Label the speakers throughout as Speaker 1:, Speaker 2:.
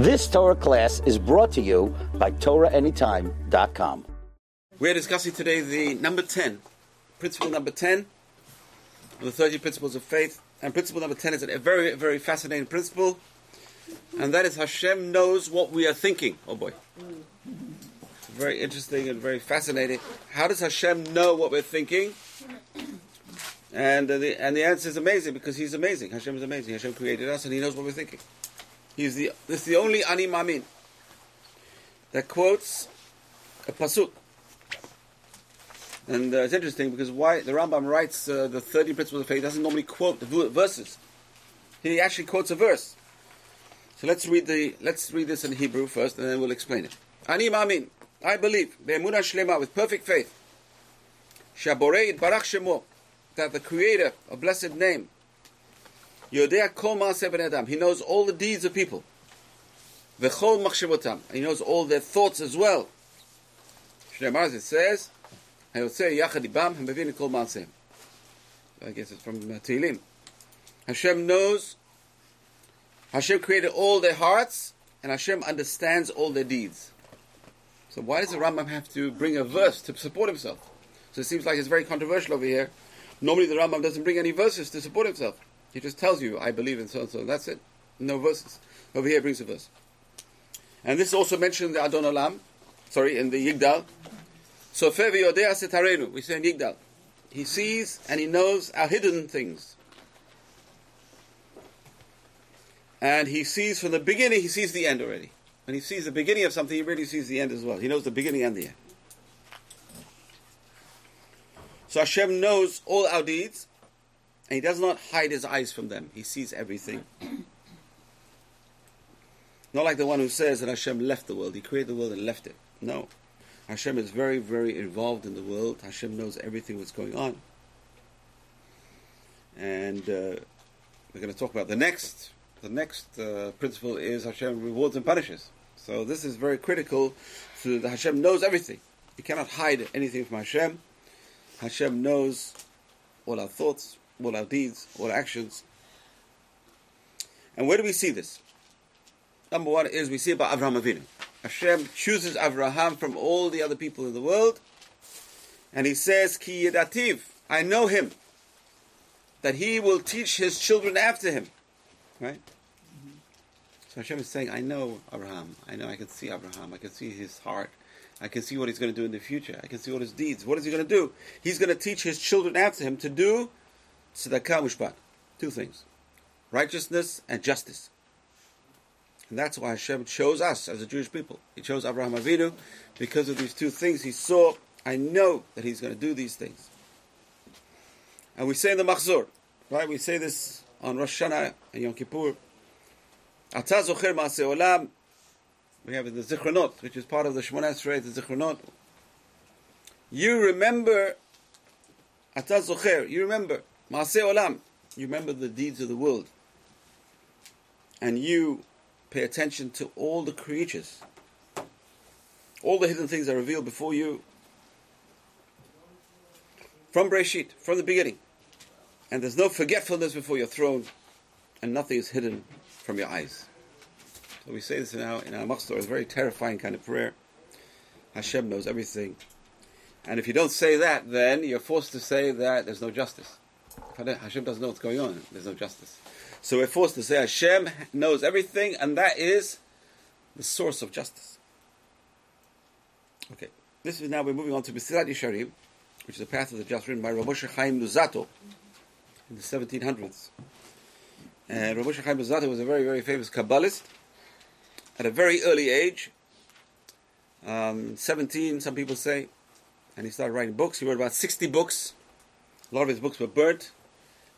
Speaker 1: This Torah class is brought to you by TorahAnytime.com.
Speaker 2: We're discussing today the number 10, principle number 10 of the 30 principles of faith. And principle number 10 is a very, very fascinating principle. And that is Hashem knows what we are thinking. Oh boy. Very interesting and very fascinating. How does Hashem know what we're thinking? And the and the answer is amazing because He's amazing. Hashem is amazing. Hashem created us and He knows what we're thinking. He's the this is the only Ani Mamin that quotes a pasuk. And uh, it's interesting because why the Rambam writes uh, the 30 principles of faith doesn't normally quote the verses. He actually quotes a verse. So let's read the let's read this in Hebrew first, and then we'll explain it. Ani Mamin, I believe be'emunah shlema with perfect faith. Shaborei barach shemo, that the Creator of blessed name Yodea kol ben adam. He knows all the deeds of people. V'chol machshavotam. He knows all their thoughts as well. Shneimar, it says, Hayotzei yachad ibam hamavin kol ma'aseim. I guess it's from uh, Tehillim. Hashem knows. Hashem created all their hearts, and Hashem understands all their deeds. So why does the Rambam have to bring a verse to support himself? So it seems like it's very controversial over here. Normally the Rambam doesn't bring any verses to support himself. He just tells you, I believe in so and so. That's it. No verses. Over here brings a verse. And this is also mentioned in the Adon Olam, sorry, in the Yigdal. So Yodea Setarenu, we say in Yigdal. He sees and he knows our hidden things. And he sees from the beginning, he sees the end already. When he sees the beginning of something, he really sees the end as well. He knows the beginning and the end. So Hashem knows all our deeds, and he does not hide his eyes from them. He sees everything. Not like the one who says that Hashem left the world. He created the world and left it. No. Hashem is very, very involved in the world. Hashem knows everything that's going on. And uh, we're going to talk about the next. The next uh, principle is Hashem rewards and punishes. So this is very critical. So that Hashem knows everything. You cannot hide anything from Hashem. Hashem knows all our thoughts, all our deeds, all our actions. And where do we see this? Number one is we see about Avraham Avinu. Hashem chooses Avraham from all the other people in the world, and he says, Ki yedativ, I know him, that he will teach his children after him. Right? Mm-hmm. So Hashem is saying, I know Abraham. I know I can see Abraham. I can see his heart. I can see what he's going to do in the future. I can see all his deeds. What is he going to do? He's going to teach his children after him to do tzedakah mushpat. Two things. Righteousness and justice. And that's why Hashem chose us as a Jewish people. He chose Abraham Avinu because of these two things. He saw, I know that he's going to do these things. And we say in the Machzor, right? We say this on Rosh Hashanah and Yom Kippur. Ata ma'aseh olam. We have the Zichronot, which is part of the Shemona Esrei, the Zichronot. You remember, Ata zocher, you remember Maaseh Olam, you remember the deeds of the world. And you pay attention to all the creatures. All the hidden things are revealed before you from Breshit, from the beginning. And there's no forgetfulness before your throne, and nothing is hidden from your eyes. So we say this in our, in our Machzor, it's a very terrifying kind of prayer. Hashem knows everything. And if you don't say that, then you're forced to say that there's no justice. Hashem doesn't know what's going on. There's no justice. So we're forced to say Hashem knows everything, and that is the source of justice. Okay, this is now we're moving on to Mesilat Yesharim, which is the path of the just written by Rav Moshe Chaim Luzzatto in the 1700s. And Rav Moshe Chaim Luzzatto was a very, very famous Kabbalist at a very early age, um, 17, some people say, and he started writing books. He wrote about 60 books a lot of his books were burnt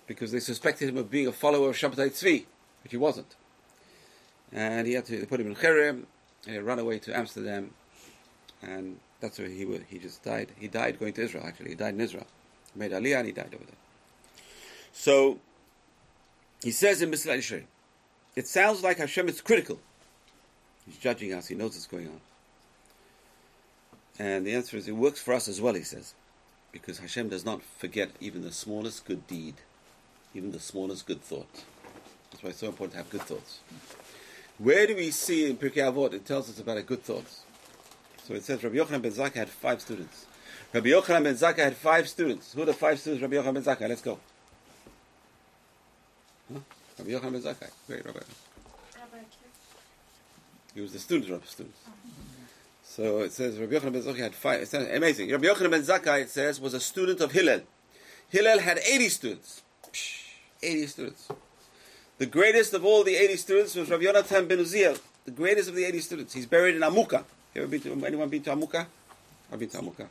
Speaker 2: because they suspected him of being a follower of Shabbatai Tzvi, which he wasn't. And he had to put him in Cherem, and he ran away to Amsterdam, and that's where he he just died. He died going to Israel. Actually, he died in Israel. He made Aliyah, and he died over there. So he says in Mesilat Yesharim, it sounds like Hashem is critical. He's judging us. He knows what's going on. And the answer is, it works for us as well. He says because Hashem does not forget even the smallest good deed, even the smallest good thought. That's why it's so important to have good thoughts. Where do we see in Pirkei Avot? It tells us about a good thoughts. So it says Rabbi Yochanan ben Zakkai had five students. Rabbi Yochanan ben Zakkai had five students. Who are the five students? Rabbi Yochanan ben Zakkai. Let's go. Huh? Rabbi Yochanan ben Zakkai. Great, Rabbi. He was the student of students. Uh-huh. So it says Rabbi Yochanan ben Zakkai had five. It's amazing. Rabbi Yochanan ben Zakkai, it says, was a student of Hillel. Hillel had 80 students. 80 students. The greatest of all the 80 students was Rabbi Yonatan ben Uziel, the greatest of the 80 students. He's buried in Amuka. You ever been to, anyone been to Amuka? I've been to Amuka.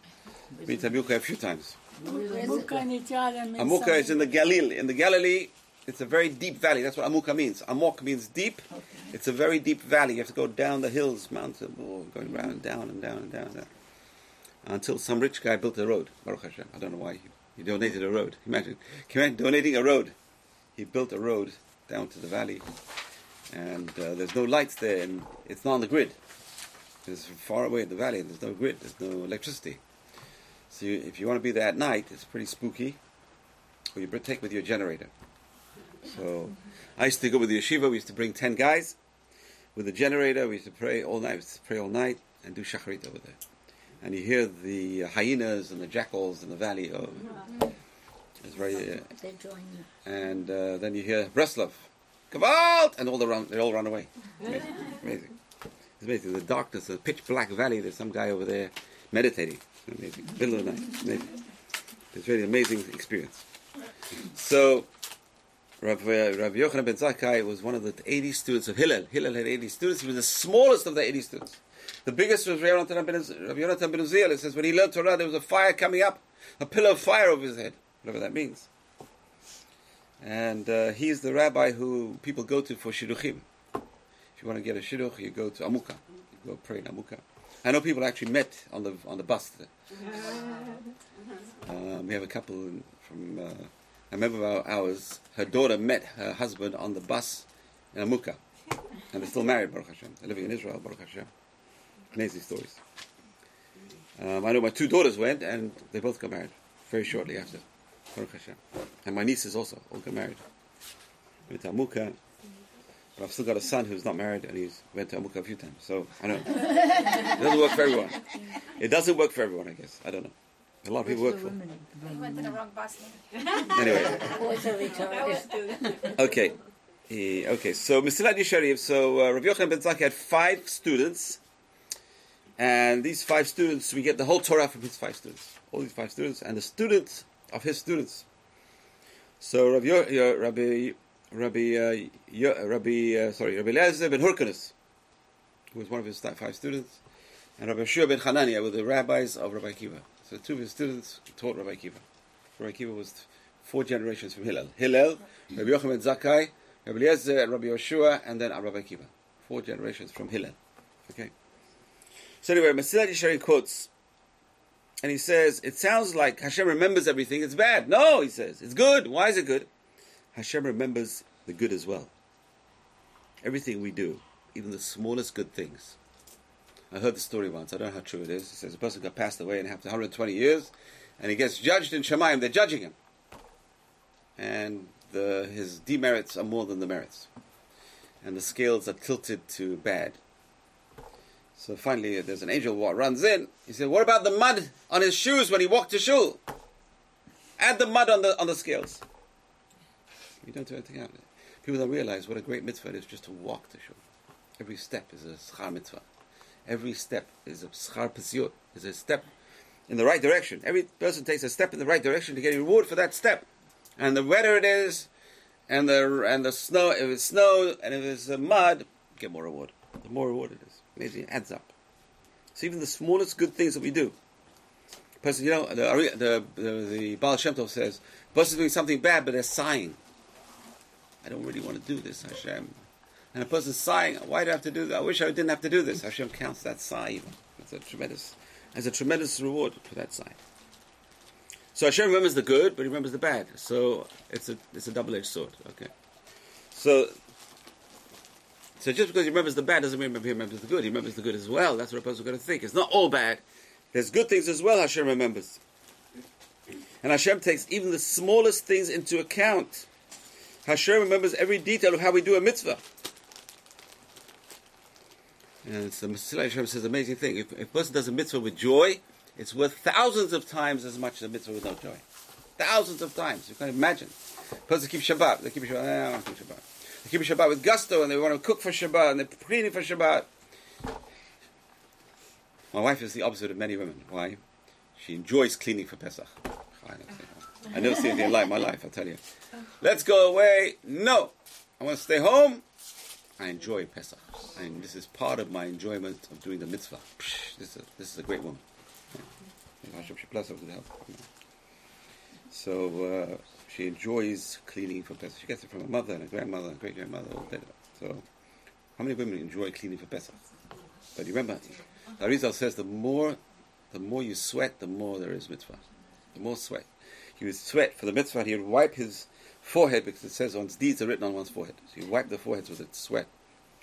Speaker 2: Been to Amuka a few times. Amuka is in the Galilee. In the Galilee, it's a very deep valley. That's what Amuka means. Amok means deep. Okay. It's a very deep valley. You have to go down the hills, mountain, oh, going around and down and down and down and down. Until some rich guy built a road. Baruch Hashem. I don't know why he, he donated a road. Imagine, imagine donating a road. He built a road down to the valley, and uh, there's no lights there, and it's not on the grid. It's far away in the valley, and there's no grid, there's no electricity. So you, if you want to be there at night, it's pretty spooky. Or you take with your generator. So I used to go with the yeshiva. We used to bring ten guys with a generator. We used to pray all night. We used to pray all night and do shacharit over there. And you hear the hyenas and the jackals in the valley. Oh, it's very. Uh, and uh, then you hear Breslov, come out! and all the run, they all run away. Amazing. amazing. It's amazing. The darkness, the pitch black valley. There's some guy over there meditating. Amazing. Middle of the night. Amazing. It's really amazing experience. So, Rav, uh, Rav Yochanan ben Zakkai was one of the 80 students of Hillel. Hillel had 80 students. He was the smallest of the 80 students. The biggest was Rav Yonatan ben, Rav Yonatan ben Uziel. It says when he learned Torah, there was a fire coming up, a pillar of fire over his head, whatever that means. And uh, he's the rabbi who people go to for shidduchim. If you want to get a shidduch, you go to Amuka. You go pray in Amuka. I know people actually met on the on the bus. Um, we have a couple from. Uh, I remember ours. Her daughter met her husband on the bus in Amuka, and they're still married. Baruch Hashem. They're living in Israel. Baruch Hashem. Amazing stories. Um, I know my two daughters went, and they both got married very shortly after. Baruch Hashem. And my nieces also all got married. Went to Amuka. But I've still got a son who's not married and he's went to Amuka a few times. So I know. it doesn't work for everyone. It doesn't work for everyone, I guess. I don't know. A lot of people work for.
Speaker 3: He went to the wrong bus.
Speaker 2: Anyway. okay. He, okay, so Mesilat Yesharim, so uh, Rabbi Yochanan ben Zakkai had five students, and these five students, we get the whole Torah from his five students. All these five students, and the students of his students. So Rabbi, Yo, Rabbi Rabbi uh, Yo, Rabbi uh, sorry Rabbi Eliezer ben Hyrcanus, who was one of his five students, and Rabbi Shua ben Hanania were the rabbis of Rabbi Akiva. So two of his students taught Rabbi Akiva. Rabbi Akiva was four generations from Hillel. Hillel, Rabbi Yochanan ben Zakkai, Rabbi Eliezer, and Rabbi Yoshua, and then Rabbi Akiva. Four generations from Hillel. Okay. So anyway, Mesilat Yesharim quotes and he says, It sounds like Hashem remembers everything. It's bad. No, he says, it's good. Why is it good? Hashem remembers the good as well. Everything we do, even the smallest good things. I heard the story once. I don't know how true it is. He says a person got passed away and after 120 years, and he gets judged in Shemayim. They're judging him, and the, his demerits are more than the merits, and the scales are tilted to bad. So finally, uh, there's an angel who runs in. He said, "What about the mud on his shoes when he walked to shul? Add the mud on the on the scales." You don't do anything out of it. People don't realize what a great mitzvah it is just to walk to shul. Every step is a schar mitzvah. Every step is a schar pesiut, is a step in the right direction. Every person takes a step in the right direction to get a reward for that step. And the wetter it is, and the and the snow, if it's snow and if it's mud, get more reward. The more reward it is. Amazing, it adds up. So even the smallest good things that we do. Person, you know, the the the, the Baal Shem Tov says, person's doing something bad, but they're sighing. I don't really want to do this, Hashem. And a person's sighing, why do I have to do that? I wish I didn't have to do this. Hashem counts that sigh even. It's a tremendous, has a tremendous reward for that sigh. So Hashem remembers the good, but he remembers the bad. So it's a it's a double edged sword. Okay. So so just because he remembers the bad doesn't mean he remembers the good. He remembers the good as well. That's what a person's to think. It's not all bad. There's good things as well Hashem remembers. And Hashem takes even the smallest things into account. Hashem remembers every detail of how we do a mitzvah. And it's the Mesilas Yesharim says amazing thing. If, if a person does a mitzvah with joy, it's worth thousands of times as much as a mitzvah without joy. Thousands of times. You can imagine. A person keeps Shabbat. They keep Shabbat. I don't keep Shabbat. They keep Shabbat with gusto and they want to cook for Shabbat and they're cleaning for Shabbat. My wife is the opposite of many women. Why? She enjoys cleaning for Pesach. I never see anything like my life, I tell you. Oh. Let's go away. No. I want to stay home. I enjoy Pesach. And this is part of my enjoyment of doing the mitzvah. This is a, this is a great woman. So uh, she enjoys cleaning for Pesach. She gets it from her mother and her grandmother and great grandmother. So, how many women enjoy cleaning for Pesach? But you remember, Arizal says the more, the more you sweat, the more there is mitzvah. The more sweat. He would sweat for the mitzvah. He would wipe his forehead because it says one's deeds are written on one's forehead. So he wipe the foreheads with its sweat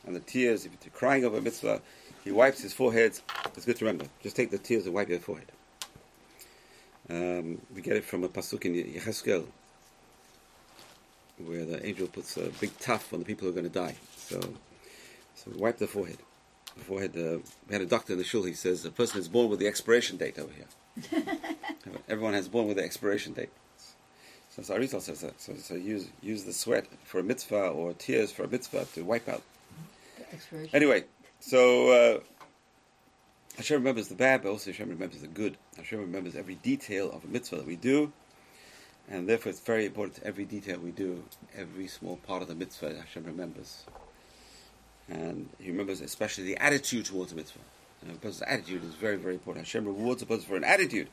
Speaker 2: and the tears. If you're crying over a mitzvah, he wipes his foreheads. It's good to remember. Just take the tears and wipe your forehead. Um, we get it from a pasuk in Yecheskel, where the angel puts a big tuff on the people who are going to die. So, so wipe the forehead. The forehead. Uh, we had a doctor in the shul. He says a person is born with the expiration date over here. Everyone has born with the expiration date. So, so Arizal says that. So, so use use the sweat for a mitzvah or tears for a mitzvah to wipe out. Anyway, so uh, Hashem remembers the bad, but also Hashem remembers the good. Hashem remembers every detail of a mitzvah that we do, and therefore it's very important to every detail we do, every small part of the mitzvah Hashem remembers. And He remembers especially the attitude towards the mitzvah. And a person's attitude is very, very important. Hashem rewards a person for an attitude.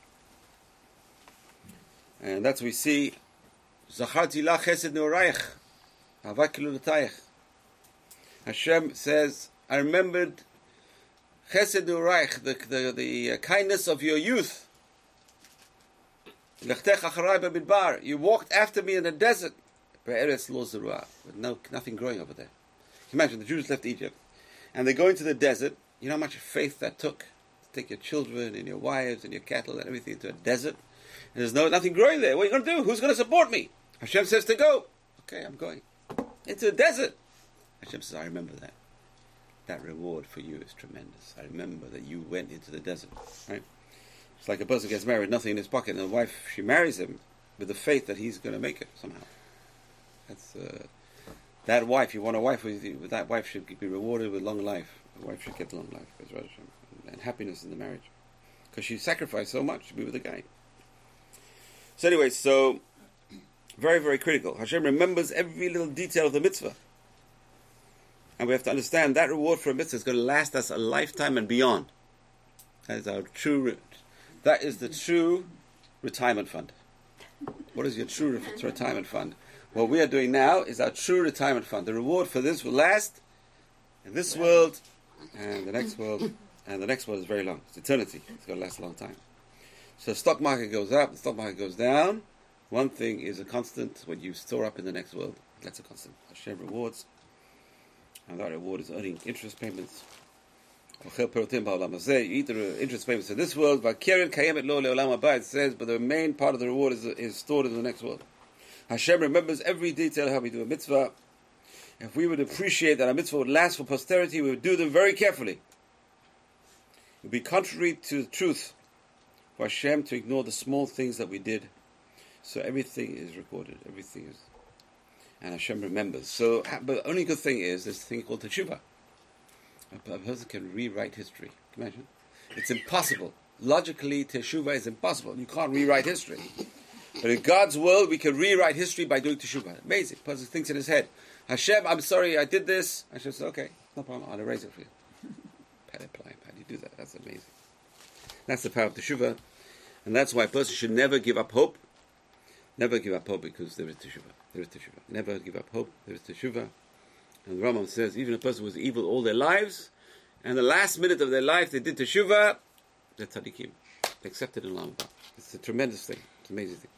Speaker 2: And that's we see. Zacharti la chesed ne'orayich, havakilu l'tayich. Hashem says, I remembered chesed ne'orayich, the, the, the uh, kindness of your youth. Lechtech acharai b'midbar. You walked after me in the desert. Be'eretz lo zerua. With no, nothing growing over there. Imagine the Jews left Egypt. And they go into the desert. You know how much faith that took? To take your children and your wives and your cattle and everything into a desert. And there's no nothing growing there. What are you going to do? Who's going to support me? Hashem says to go. Okay, I'm going. Into the desert. Hashem says, I remember that. That reward for you is tremendous. I remember that you went into the desert. Right? It's like a person gets married, nothing in his pocket, and the wife, she marries him with the faith that he's going to make it somehow. That's uh, that wife. You want a wife with, you, that wife should be rewarded with long life. The wife should get long life, and happiness in the marriage, because she sacrificed so much to be with the guy. So anyway, so very very critical. Hashem remembers every little detail of the mitzvah, and we have to understand that reward for a mitzvah is going to last us a lifetime and beyond. That is our true. That is the true retirement fund. What is your true retirement fund? What we are doing now is our true retirement fund. The reward for this will last in this world and the next world, and the next world is very long. It's eternity. It's going to last a long time. So stock market goes up, the stock market goes down. One thing is a constant: what you store up in the next world, that's a constant. Hashem rewards, and that reward is earning interest payments. You eat the interest payments in this world, but it says, but the main part of the reward is, is stored in the next world. Hashem remembers every detail how we do a mitzvah. If we would appreciate that a mitzvah would last for posterity, we would do them very carefully. It would be contrary to the truth for Hashem to ignore the small things that we did. So everything is recorded. Everything is, and Hashem remembers. So, but the only good thing is this thing called teshuvah. A person can rewrite history. Can you imagine? It's impossible. Logically, teshuvah is impossible. You can't rewrite history. But in God's world, we can rewrite history by doing teshuvah. Amazing. Person thinks in his head, Hashem, I'm sorry, I did this. Hashem says, okay, no problem, I'll erase it for you. How do you do that? That's amazing. That's the power of teshuvah. And that's why a person should never give up hope. Never give up hope because there is teshuvah. There is teshuvah. Never give up hope. There is teshuvah. And Rambam says, even a person was evil all their lives, and the last minute of their life they did teshuvah, they're tzaddikim. They accepted in Lam It's a tremendous thing. It's an amazing thing.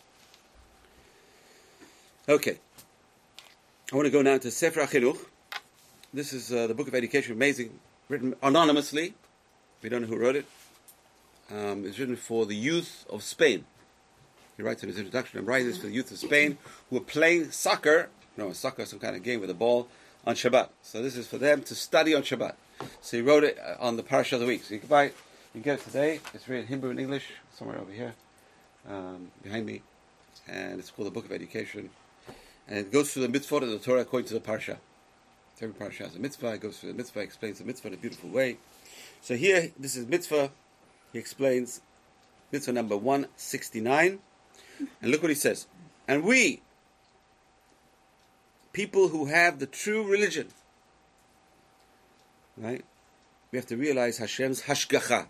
Speaker 2: Okay. I want to go now to Sefer HaChinuch. This is uh, the book of education, amazing, written anonymously. We don't know who wrote it. Um, it's written for the youth of Spain. He writes in his introduction, I'm writing this for the youth of Spain who are playing soccer, no, soccer, some kind of game with a ball, on Shabbat. So this is for them to study on Shabbat. So he wrote it uh, on the parasha of the week. So you can buy it. You can get it today. It's written in Hebrew and English somewhere over here, um, behind me, and it's called the Book of Education. And it goes through the mitzvah of the Torah according to the parsha. Every parsha has a mitzvah. It goes through the mitzvah, explains the mitzvah in a beautiful way. So here, this is mitzvah. He explains mitzvah number 169. And look what he says. And we, people who have the true religion, right? We have to realize Hashem's hashgacha,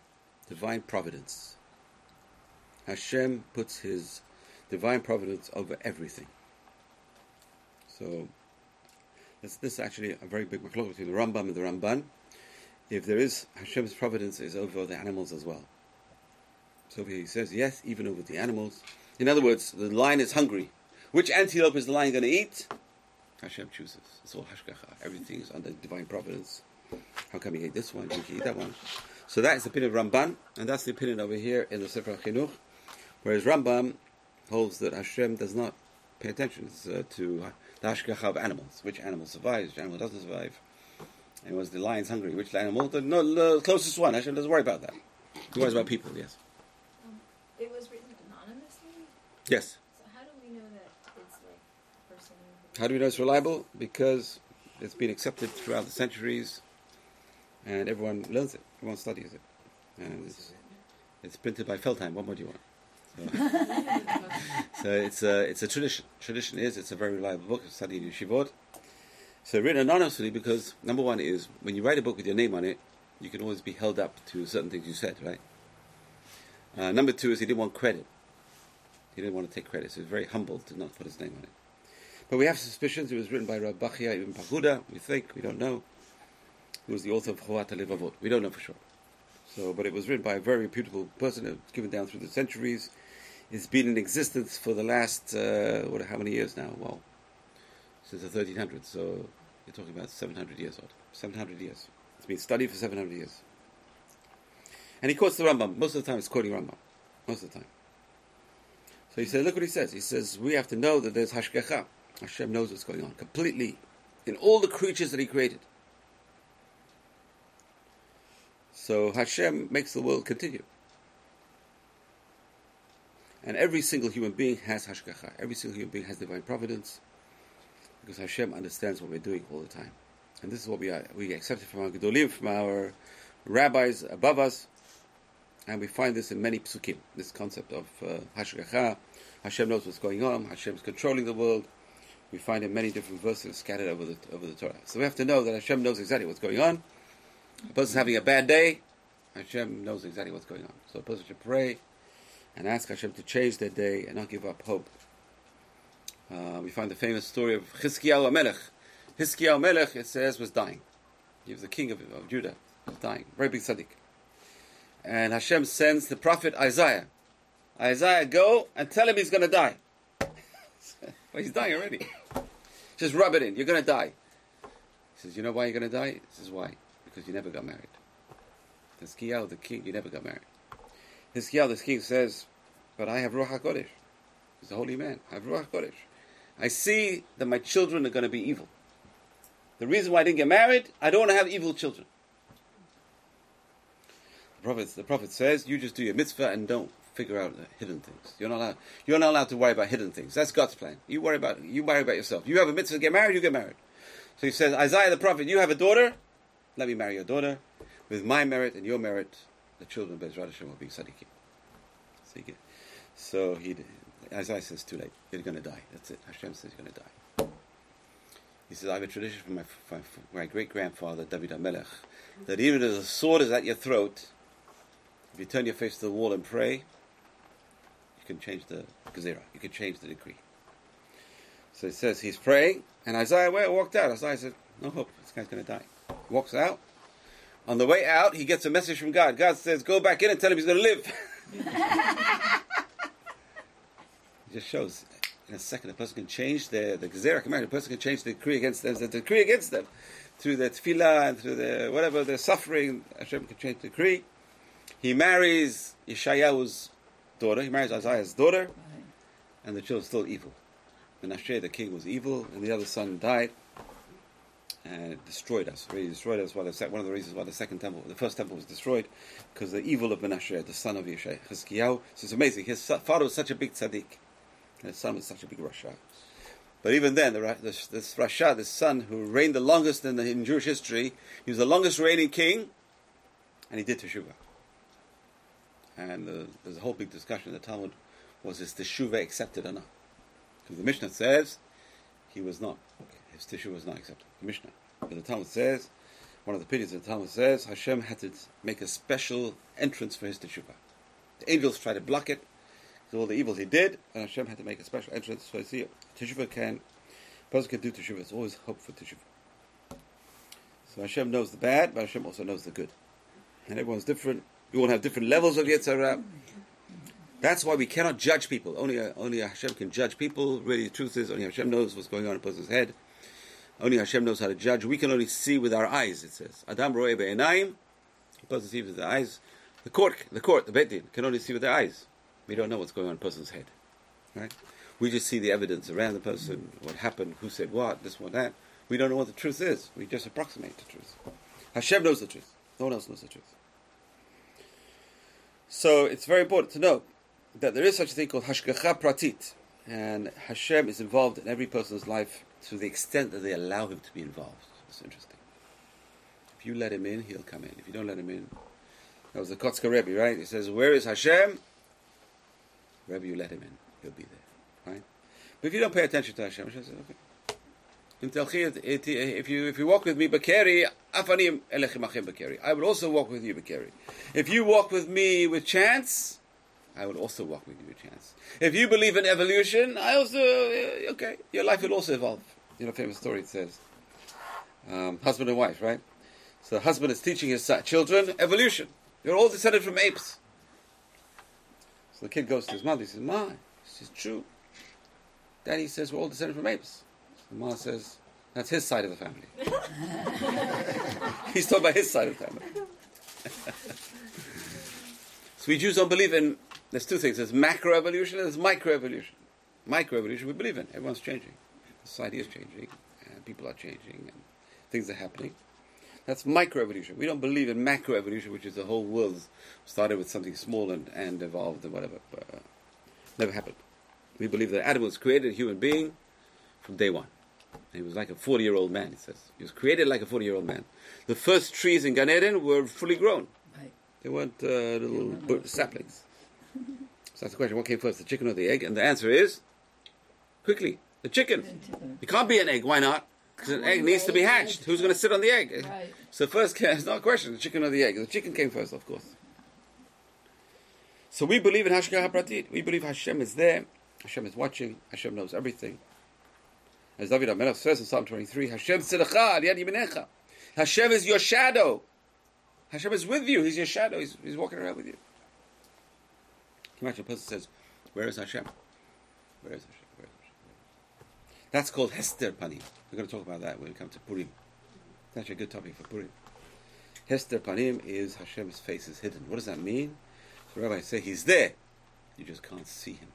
Speaker 2: divine providence. Hashem puts his divine providence over everything. So, this, this is actually a very big machlok between the Rambam and the Ramban. If there is, Hashem's providence is over the animals as well. So he says, yes, even over the animals. In other words, the lion is hungry. Which antelope is the lion going to eat? Hashem chooses. It's all hashgacha. Everything is under divine providence. How come he ate this one? He can eat that one. So that is the opinion of Ramban, and that's the opinion over here in the Sefer Chinuch. Whereas Rambam holds that Hashem does not pay attention uh, to the hashgacha of animals. Which animal survives, which animal doesn't survive. And was the lion's hungry? Which animal? The, no, the closest one. Hashem doesn't worry about that. He worries about people, yes.
Speaker 3: Um, it was written anonymously?
Speaker 2: Yes.
Speaker 3: So how do we know that it's like person.
Speaker 2: How do we know it's reliable? Because it's been accepted throughout the centuries, and everyone learns it. Everyone studies it, and it's, it's printed by Feldheim. What more do you want? So, it's a it's a tradition. Tradition is it's a very reliable book. Studied in yeshivot. So written anonymously because number one is when you write a book with your name on it, you can always be held up to certain things you said, right? Uh, number two is he didn't want credit. He didn't want to take credit, so he was very humble to not put his name on it. But we have suspicions it was written by Rabbi Bachia ibn Pahuda. We think, we don't know. Who was the author of Chovat Levavot. We don't know for sure. So, but it was written by a very reputable person. It was given down through the centuries. It's been in existence for the last, uh, what, how many years now? Well, since the 1300s. So you're talking about 700 years old. 700 years. It's been studied for 700 years. And he quotes the Rambam. Most of the time, it's quoting Rambam. Most of the time. So he said, look what he says. He says, we have to know that there's Hashgacha. Hashem knows what's going on completely in all the creatures that He created. So Hashem makes the world continue. And every single human being has Hashgacha. Every single human being has divine providence because Hashem understands what we're doing all the time. And this is what we are, we accepted from our Gedolim, from our rabbis above us. And we find this in many psukim, this concept of uh. Hashem knows what's going on. Hashem is controlling the world. We find in many different verses scattered over the, over the Torah. So we have to know that Hashem knows exactly what's going on. A person's having a bad day, Hashem knows exactly what's going on. So a person should pray and ask Hashem to change their day and not give up hope. Uh, we find the famous story of Chizkiyahu Melech. Chizkiyahu Melech, it says, was dying. He was the king of, of Judah. Was dying. Very big tzaddik. And Hashem sends the prophet Isaiah. Isaiah, go and tell him he's going to die. well, he's dying already. Just rub it in. You're going to die. He says, you know why you're going to die? He says, why? Because you never got married. Chizkiyahu, the king, you never got married. Chizkiyahu, the king, says, but I have Ruach HaKodesh. He's a holy man. I have Ruach HaKodesh. I see that my children are going to be evil. The reason why I didn't get married, I don't want to have evil children. The prophet, the prophet says, you just do your mitzvah and don't figure out the hidden things. You're not allowed. You're not allowed to worry about hidden things. That's God's plan. You worry about you worry about yourself. You have a mitzvah to get married. You get married. So he says, Isaiah the prophet, you have a daughter. Let me marry your daughter. With my merit and your merit, the children of Bezrat Hashem will be tzaddikim. So he, Isaiah says, too late. You're going to die. That's it. Hashem says you're going to die. He says, I have a tradition from my, my great grandfather, David HaMelech, that even if the sword is at your throat, if you turn your face to the wall and pray, can change the gezerah. You can change the decree. So it says he's praying, and Isaiah walked out. Isaiah said, No hope. This guy's going to die. He walks out. On the way out, he gets a message from God. God says, Go back in and tell him he's going to live. it just shows in a second, a person can change the the gezerah command. A person can change the decree against them, the decree against them, through the tefillah and through the whatever they're suffering. Hashem can change the decree. He marries Yeshayahu's daughter. He marries Isaiah's daughter, and the children's still evil. Menashe, the king, was evil, and the other son died. and destroyed us. Really destroyed us. Why the one of the reasons why the second temple, the first temple was destroyed, because the evil of Menashe, the son of Yeshai, Chizkiyahu. So it's amazing. His father was such a big tzaddik, and his son was such a big rasha. But even then, the, this, this rasha, this son who reigned the longest in, the, in Jewish history, he was the longest reigning king, and he did teshuvah. And uh, there's a whole big discussion in the Talmud: was his teshuvah accepted or not? Because the Mishnah says he was not. His teshuvah was not accepted. The Mishnah. But the Talmud says, one of the opinions of the Talmud says, Hashem had to make a special entrance for his teshuvah. The angels tried to block it, all the evils he did, and Hashem had to make a special entrance. So I see, teshuvah can, a person can do teshuvah. There's always hope for teshuvah. So Hashem knows the bad, but Hashem also knows the good. And everyone's different. We all have different levels of Yetzirah. That's why we cannot judge people. Only, only Hashem can judge people. Really, the truth is, only Hashem knows what's going on in a person's head. Only Hashem knows how to judge. We can only see with our eyes, it says. Adam roe be'enayim. A person sees with the eyes. The court, the court, the Beit Din, can only see with their eyes. We don't know what's going on in a person's head. Right? We just see the evidence around the person, what happened, who said what, this, what, that. We don't know what the truth is. We just approximate the truth. Hashem knows the truth. No one else knows the truth. So it's very important to know that there is such a thing called hashgacha pratit, and Hashem is involved in every person's life to the extent that they allow him to be involved. It's interesting. If you let him in, he'll come in. If you don't let him in, that was the Kotzker Rebbe, right? He says, "Where is Hashem?" Wherever you let him in, he'll be there, right? But if you don't pay attention to Hashem, Hashem says, "Okay." In If you if you walk with me, Bakeri, afanim Bakeri. I will also walk with you, Bakeri. If you walk with me with chance, I will also walk with you with chance. If you believe in evolution, I also uh, okay. Your life will also evolve. You know, famous story. It says, um, husband and wife, right? So the husband is teaching his children evolution. You're all descended from apes. So the kid goes to his mother. He says, "Ma, this is true." Daddy says we're all descended from apes. The mother says, "That's his side of the family." He's talking about his side of the family. so we Jews don't believe in. There's two things. There's macroevolution and there's microevolution. Microevolution we believe in. Everyone's changing. Society is changing, and people are changing, and things are happening. That's microevolution. We don't believe in macroevolution, which is the whole world started with something small and, and evolved and whatever. But, uh, never happened. We believe that Adam was created a human being from day one. He was like a 40 year old man, he says. He was created like a 40 year old man. The first trees in Gan Eden were fully grown. They weren't uh, little saplings. So that's the question what came first, the chicken or the egg? And the answer is quickly, the chicken. It can't be an egg. Why not? Because an egg needs to be hatched. Who's going to sit on the egg?
Speaker 4: Right.
Speaker 2: So first, it's not a question, the chicken or the egg. The chicken came first, of course. So we believe in Hashgacha Pratit. We believe Hashem is there. Hashem is watching. Hashem knows everything. As David HaMelech says in Psalm 23, Hashem tzedakah al yad. Hashem is your shadow. Hashem is with you. He's your shadow. He's, he's walking around with you. Imagine a person says, Where is Hashem? Where is Hashem? Where is Hashem? That's called Hester Panim. We're going to talk about that when we come to Purim. It's actually a good topic for Purim. Hester Panim is Hashem's face is hidden. What does that mean? The rabbis say he's there. You just can't see him.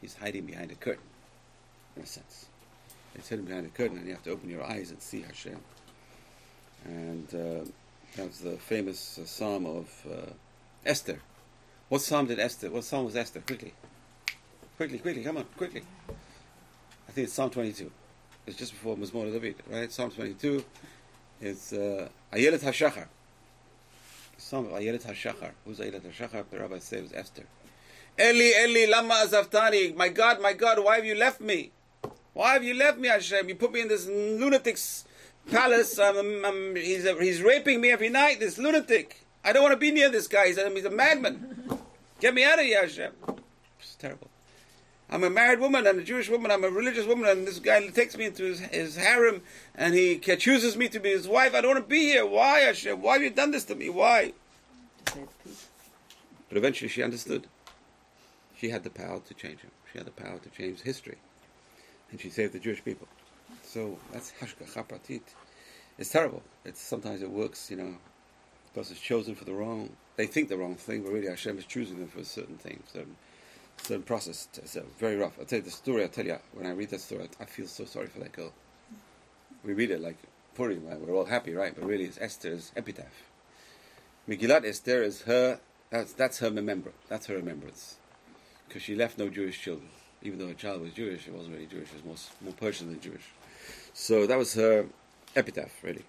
Speaker 2: He's hiding behind a curtain, in a sense. He's hidden behind a curtain, and you have to open your eyes and see Hashem. And uh, that's the famous uh, psalm of uh, Esther. What psalm did Esther? What psalm was Esther? Quickly, quickly, quickly! Come on, quickly! I think it's Psalm 22. It's just before Mizmor David, right? Psalm 22 is uh, Ayelet HaShachar. Psalm of Ayelet HaShachar. Who's Ayelet HaShachar? The rabbi says Esther. Eli, Eli, lama azavtani. My God, my God, why have you left me? Why have you left me, Hashem? You put me in this lunatic's palace. I'm, I'm, I'm- he's, he's raping me every night, this lunatic. I don't want to be near this guy. He's a, he's a madman. Get me out of here, Hashem. It's terrible. I'm a married woman I'm a Jewish woman. I'm a religious woman, and this guy takes me into his, his harem, and he chooses me to be his wife. I don't want to be here. Why, Hashem? Why have you done this to me? Why? But eventually she understood. She had the power to change him. She had the power to change history. And she saved the Jewish people. So that's Hashgacha Pratit. It's terrible. It's sometimes it works, you know. The it's chosen for the wrong. They think the wrong thing, but really Hashem is choosing them for a certain thing, certain, certain process. It's very rough. I'll tell you the story. I'll tell you when I read that story, I feel so sorry for that girl. We read it like Purim, right? we're all happy, right? But really, it's Esther's epitaph. Megillat Esther is her. That's that's her remembrance. That's her remembrance, because she left no Jewish children. Even though her child was Jewish, she wasn't really Jewish. She was more more Persian than Jewish. So that was her epitaph, really.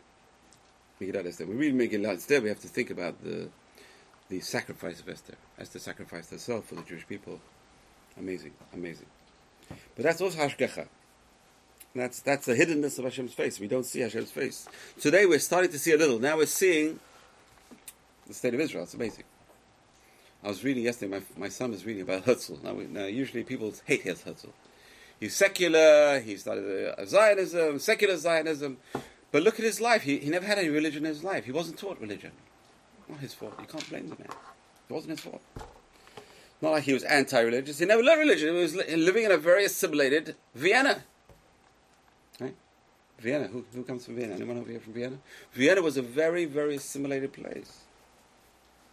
Speaker 2: Megillat Esther. We read Megillat Esther. We have to think about the the sacrifice of Esther. Esther sacrificed herself for the Jewish people. Amazing, amazing. But that's also Hashgacha. That's that's the hiddenness of Hashem's face. We don't see Hashem's face. Today we're starting to see a little. Now we're seeing the state of Israel. It's amazing. I was reading yesterday. My, my son was reading about Herzl. Now, we, now usually people hate Herzl. He's secular. He started Zionism, secular Zionism. But look at his life. He, he never had any religion in his life. He wasn't taught religion. Not his fault. You can't blame the man. It wasn't his fault. Not like he was anti-religious. He never learned religion. He was li- living in a very assimilated Vienna. Right? Vienna. Who, who comes from Vienna? Anyone over here from Vienna? Vienna was a very, very assimilated place.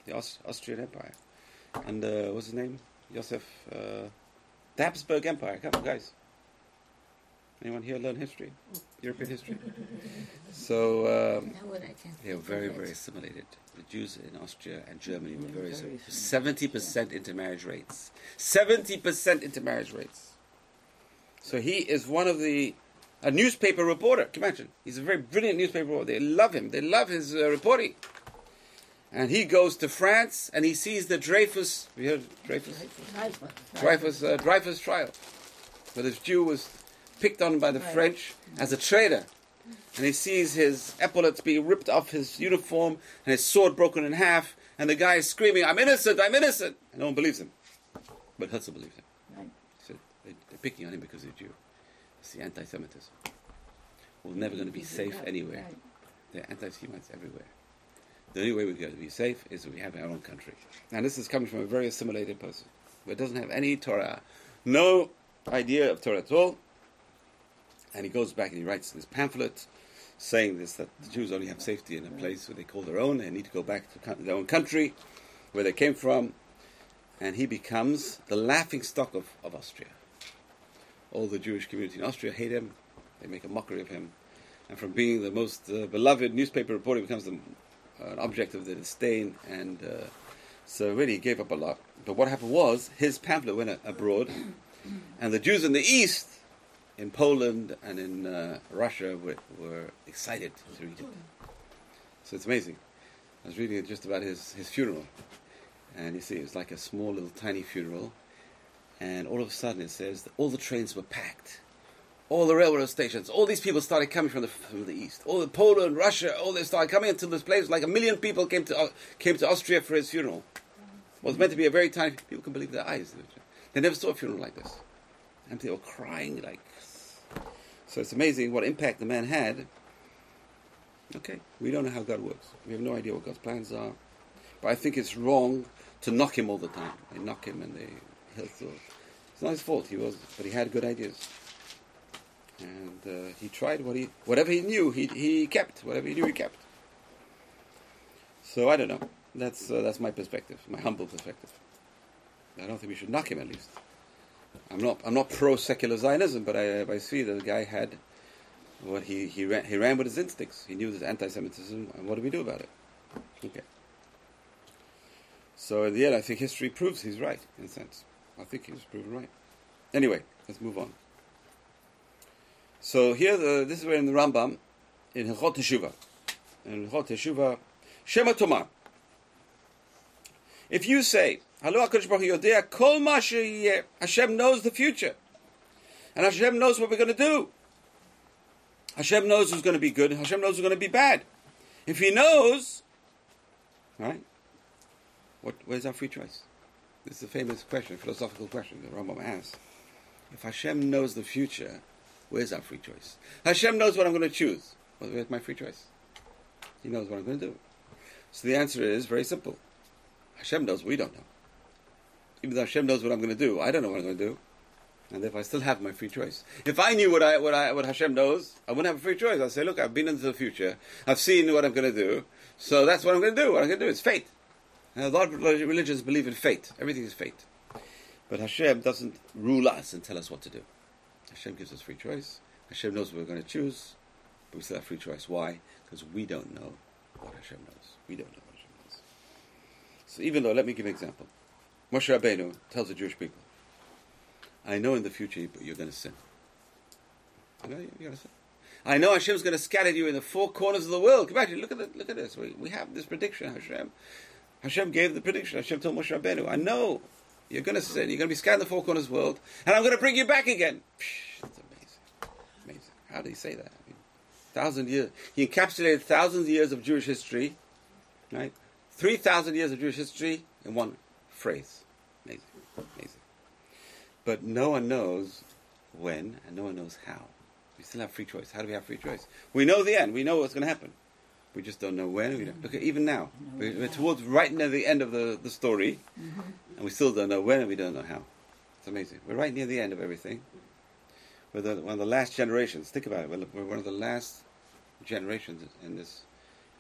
Speaker 2: The Aust- Austrian Empire. And uh, what's his name? Joseph. Uh, the Habsburg Empire. Come on, guys. Anyone here learn history? European history? So, um,
Speaker 4: Now what I can
Speaker 2: they were very, very assimilated. The Jews in Austria and Germany were very,
Speaker 4: very
Speaker 2: seventy percent intermarriage rates. Seventy percent intermarriage rates. So he is one of the a newspaper reporter. Can you imagine? He's a very brilliant newspaper reporter. They love him. They love his uh, reporting. And he goes to France and he sees the Dreyfus. You heard of Dreyfus? Dreyfus, uh, Dreyfus trial, where this Jew was picked on by the
Speaker 4: Right.
Speaker 2: French as a traitor, and he sees his epaulets being ripped off his uniform and his sword broken in half, and the guy is screaming, "I'm innocent! I'm innocent!" And no one believes him, but Herzl believes him.
Speaker 4: Right.
Speaker 2: So they- they're picking on him because he's a Jew. It's the anti-Semitism. We're never going to be safe anywhere. There are anti-Semites everywhere. The only way going to be safe is if we have our own country. And this is coming from a very assimilated person who doesn't have any Torah, no idea of Torah at all. And he goes back and he writes this pamphlet saying this that the Jews only have safety in a place where they call their own. They need to go back to their own country, where they came from. And he becomes the laughing stock of, of Austria. All the Jewish community in Austria hate him. They make a mockery of him. And from being the most uh, beloved newspaper reporter, he becomes the, an object of the disdain. And uh, so really he gave up a lot. But what happened was his pamphlet went abroad, and the Jews in the East, in Poland and in uh, Russia, were, were excited to read it. So it's amazing. I was reading it just about his, his funeral. And you see, it was like a small little tiny funeral. And all of a sudden it says that all the trains were packed. All the railroad stations, all these people started coming from the, from the east. All the Poland, Russia, all they started coming until this place. Like a million people came to, uh, came to Austria for his funeral. It was meant to be a very tiny, people can believe their eyes. They never saw a funeral like this. And they were crying like. So it's amazing what impact the man had. Okay, we don't know how God works. We have no idea what God's plans are. But I think it's wrong to knock him all the time. They knock him and they. It's not his fault. He was, but he had good ideas, and uh, he tried what he whatever he knew he he kept whatever he knew he kept. So I don't know. That's uh, that's my perspective, my humble perspective. I don't think we should knock him at least. I'm not I'm not pro secular Zionism, but I I see that the guy had what he he ran, he ran with his instincts. He knew there's anti-Semitism, and what do we do about it? Okay. So in the end, I think history proves he's right in a sense. I think he was proven right. Anyway, let's move on. So here, the, this is where in the Rambam, in Hilchot Teshuvah, in Hilchot Teshuvah, Shema Tomar. If you say, Halo HaKadosh Yodea Kol Ma Sheyeh," Hashem knows the future, and Hashem knows what we're going to do. Hashem knows who's going to be good, and Hashem knows who's going to be bad. If He knows, right? What, where's our free choice? This is a famous question, philosophical question that Rambam asks. If Hashem knows the future, where's our free choice? Hashem knows what I'm going to choose. Where's my free choice? He knows what I'm going to do. So the answer is very simple. Hashem knows we don't know. Even though Hashem knows what I'm going to do, I don't know what I'm going to do. And therefore I still have my free choice. If I knew what I what I what Hashem knows, I wouldn't have a free choice. I'd say, look, I've been into the future. I've seen what I'm going to do. So that's what I'm going to do. What I'm going to do is fate. And a lot of religions believe in fate. Everything is fate. But Hashem doesn't rule us and tell us what to do. Hashem gives us free choice. Hashem knows what we're going to choose. but we still have free choice. Why? Because we don't know what Hashem knows. We don't know what Hashem knows. So even though, let me give an example. Moshe Rabbeinu tells the Jewish people, I know in the future you're going to sin. I know you're going to sin. I know Hashem's going to scatter you in the four corners of the world. Come back, look at the, look at this. We, we have this prediction, Hashem. Hashem gave the prediction. Hashem told Moshe Rabbeinu, I know you're going to sin. You're going to be scattered in the four corners the world, and I'm going to bring you back again. Psh, that's amazing. Amazing. How did he say that? I mean, thousand years. He encapsulated thousands of years of Jewish history, right? Three thousand years of Jewish history in one phrase. Amazing. Amazing. But no one knows when, and no one knows how. We still have free choice. How do we have free choice? We know the end. We know what's going to happen. We just don't know when. We don't. Look at even now. We're, we're towards right near the end of the, the story, and we still don't know when and we don't know how. It's amazing. We're right near the end of everything. We're the, one of the last generations. Think about it. We're, we're one of the last generations in this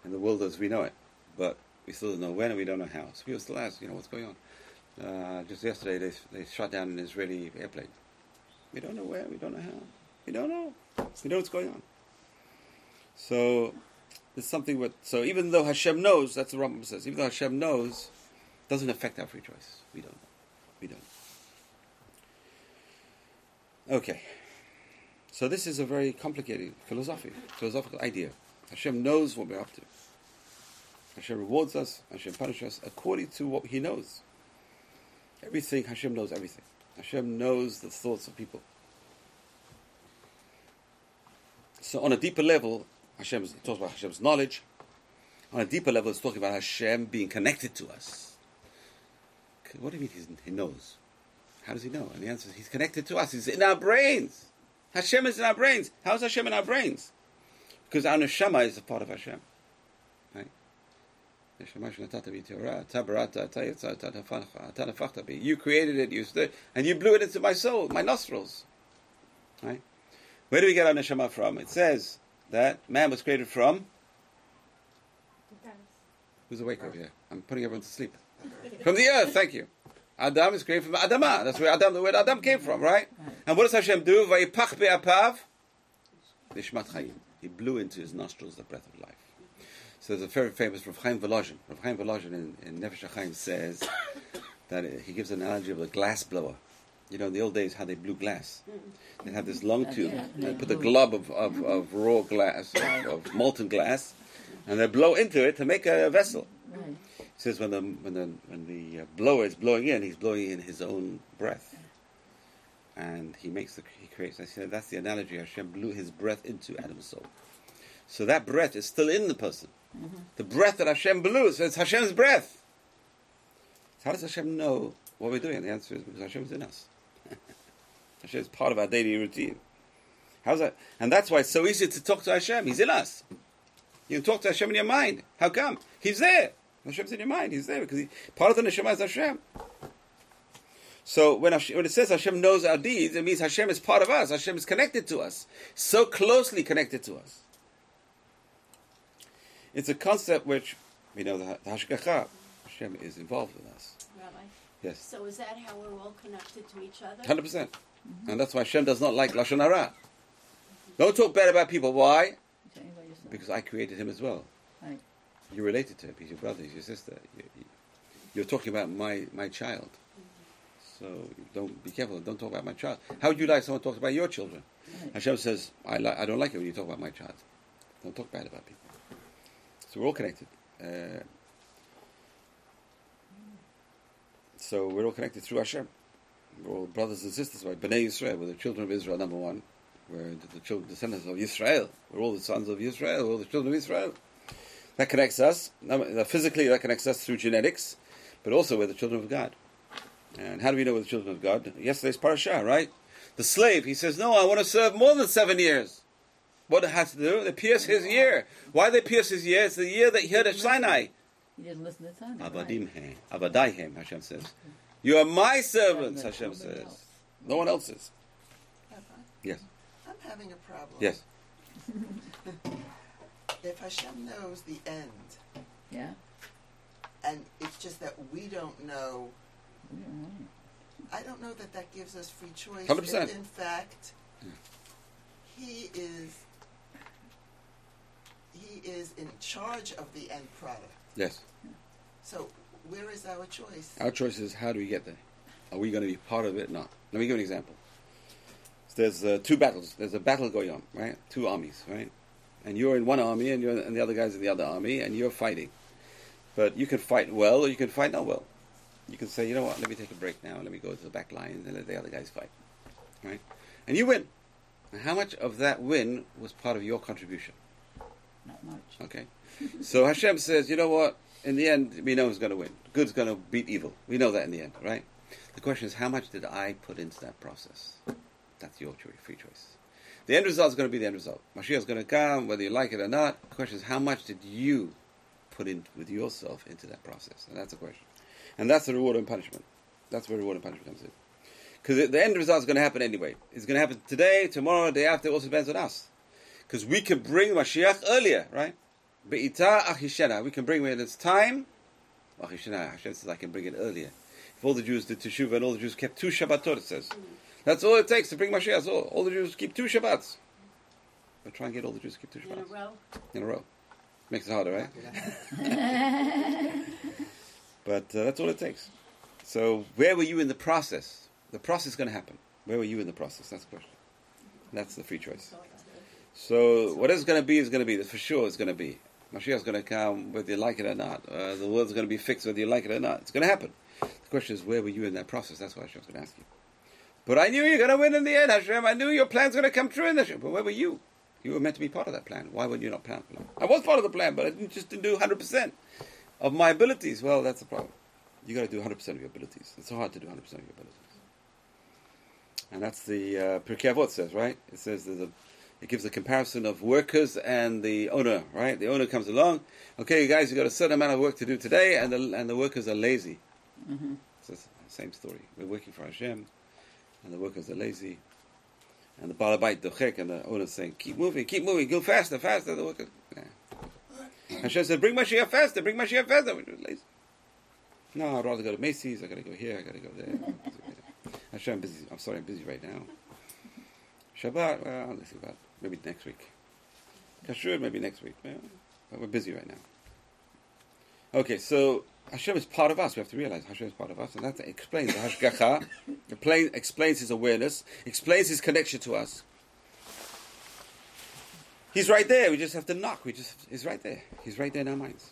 Speaker 2: in the world as we know it. But we still don't know when and we don't know how. So people still ask, you know, what's going on? Uh, just yesterday, they, they shot down an Israeli airplane. We don't know where. We don't know how. We don't know. We know what's going on. So it's something with. So even though Hashem knows, that's what Rambam says. Even though Hashem knows, doesn't affect our free choice. We don't. We don't. Okay. So this is a very complicated philosophy, philosophical idea. Hashem knows what we're up to. Hashem rewards us. Hashem punishes us according to what He knows. Everything Hashem knows everything. Hashem knows the thoughts of people. So on a deeper level, Hashem talks about Hashem's knowledge. On a deeper level, it's talking about Hashem being connected to us. What do you mean he knows? How does he know? And the answer is he's connected to us. He's in our brains. Hashem is in our brains. How is Hashem in our brains? Because our neshama is a part of Hashem. Right? You created it, you stood, and you blew it into my soul, my nostrils. Right? Where do we get our neshama from? It says that man was created from. Who's awake over here? I'm putting everyone to sleep. From the earth, thank you. Adam is created from Adama. That's where Adam, the word Adam came from, right? And what does Hashem do? Vayipach be'apav. Nishmat chayim. He blew into his nostrils the breath of life. So there's a very famous Rav Chaim Volozhin. Rav Chaim Volozhin in, in Nefesh HaChaim says that he gives an analogy of a glass blower. You know, in the old days, how they blew glass. They had this long tube. They put a glob of, of, of raw glass, of, of, molten glass, and they blow into it to make a vessel. He says when the when the when the uh, blower is blowing in, he's blowing in his own breath, and he makes the he creates. I said that's the analogy. Hashem blew His breath into Adam's soul, so that breath is still in the person. Mm-hmm. The breath that Hashem blew, so it's Hashem's breath. So how does Hashem know what we're doing? The answer is because Hashem is in us. Hashem is part of our daily routine. How's that? And that's why it's so easy to talk to Hashem. He's in us. You can talk to Hashem in your mind. How come? He's there. Hashem's in your mind. He's there because he, part of the neshama is Hashem. So when, Hashem, when it says Hashem knows our deeds, it means Hashem is part of us. Hashem is connected to us, so closely connected to us. It's a concept which we know the, the Hashgacha, Hashem is involved with us.
Speaker 4: Rabbi.
Speaker 2: Yes.
Speaker 4: So is that how we're all connected to each other?
Speaker 2: Hundred percent. And that's why Hashem does not like lashon hara. Don't talk bad about people. Why? Because I created him as well.
Speaker 5: Right.
Speaker 2: You're related to him. He's your brother. He's your sister. You, are talking about my, my child. So don't be careful. Don't talk about my child. How would you like someone talks about your children?
Speaker 5: Right.
Speaker 2: Hashem says, I, li- I don't like it when you talk about my child. Don't talk bad about people. So we're all connected. Uh, so we're all connected through Hashem. We're all brothers and sisters. Right? Bnei Yisrael, we're the children of Israel, number one. We're the, the children, descendants of Israel. We're all the sons of Israel. We're all the children of Israel. That connects us. Uh, physically, that connects us through genetics, but also we're the children of God. And how do we know we're the children of God? Yesterday's parasha, right? The slave, he says, No, I want to serve more than seven years. What it has to do? They pierce his year. Why they pierce his year? It's the year that he heard at Sinai.
Speaker 5: He didn't listen to Sinai.
Speaker 2: Abadim he, abadaihem, Hashem says. You are my servants, Hashem says. No one else's. Yes.
Speaker 6: I'm having a problem.
Speaker 2: Yes.
Speaker 6: if Hashem knows the end,
Speaker 5: Yeah.
Speaker 6: and it's just that we don't know,
Speaker 5: We don't know.
Speaker 6: I don't know that that gives us free choice.
Speaker 2: 100%.
Speaker 6: If in fact, He is he is in charge of the end product.
Speaker 2: Yes.
Speaker 6: So where is our choice?
Speaker 2: Our choice is how do we get there? Are we going to be part of it? No. Let me give an example. So there's uh, two battles. There's a battle going on, right? Two armies, right? And you're in one army, and you're and the other guy's in the other army, and you're fighting. But you can fight well, or you can fight not well. You can say, you know what? Let me take a break now. Let me go to the back line and let the other guys fight, right? And you win. And how much of that win was part of your contribution?
Speaker 5: Not much.
Speaker 2: Okay. so Hashem says, you know what? In the end, we know who's going to win. Good's going to beat evil. We know that in the end, right? The question is, how much did I put into that process? That's your choice, free choice. The end result is going to be the end result. Mashiach is going to come, whether you like it or not. The question is, how much did you put in with yourself into that process? And that's the question. And that's the reward and punishment. That's where reward and punishment comes in. Because the end result is going to happen anyway. It's going to happen today, tomorrow, the day after. It also depends on us. Because we can bring Mashiach earlier, right? Be'ita achishena. We can bring it when it's time. Achishena. Hashem says, I can bring it earlier. If all the Jews did Teshuvah and all the Jews kept two Shabbatot, it says. That's all it takes to bring Mashiach. That's all. All the Jews keep two Shabbats. But try and get all the Jews to keep two
Speaker 4: In a
Speaker 2: Shabbats.
Speaker 4: row.
Speaker 2: In a row. Makes it harder, right? But uh, that's all it takes. So, where were you in the process? The process is going to happen. Where were you in the process? That's the question. That's the free choice. So, what is going to be is going to be. For sure it's going to be. Mashiach's going to come whether you like it or not. Uh, the world's going to be fixed whether you like it or not. It's going to happen. The question is, where were you in that process? That's what Hashem's going to ask you. But I knew you were going to win in the end, Hashem. I knew your plan's going to come true in the Hashem. But where were you? You were meant to be part of that plan. Why were you not part of the plan? I was part of the plan, but I didn't, just didn't do 100% of my abilities. Well, that's the problem. You got to do 100% of your abilities. It's so hard to do 100% of your abilities. And that's the uh, Pirkei Avot says, right? It says there's a, it gives a comparison of workers and the owner, right? The owner comes along, okay, you guys, you got a certain amount of work to do today, and the and the workers are lazy.
Speaker 5: Mm-hmm.
Speaker 2: So it's the same story. We're working for Hashem, and the workers are lazy. And the balabait dochek, and the owner's saying, keep moving, keep moving, go faster, faster. The workers, yeah. Hashem said, bring my Mashiach faster, bring my Mashiach faster. We're lazy. No, I'd rather go to Macy's. I got to go here. I got to go there. Hashem, I'm busy. I'm sorry, I'm busy right now. Shabbat, well, let's see about maybe next week. Kashrut, maybe next week. But we're busy right now. Okay, so Hashem is part of us. We have to realize Hashem is part of us, and that explains the Hashgacha. It explains His awareness, explains His connection to us. He's right there. We just have to knock. We just He's right there. He's right there in our minds.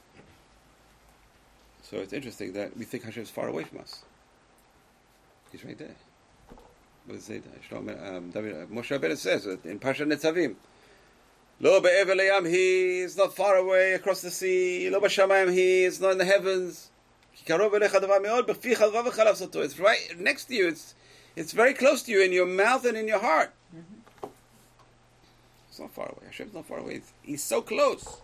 Speaker 2: So it's interesting that we think Hashem is far away from us. He's right there. Does it Moshe Rabbeinu says it in Pasha Netzavim. Lo be'ever le'yam, he is not far away across the sea. Lo b'shamayim, he is not in the heavens. It's right next to you. It's, it's very close to you in your mouth and in your heart. It's not far away. Hashem's not far away. It's, he's so close.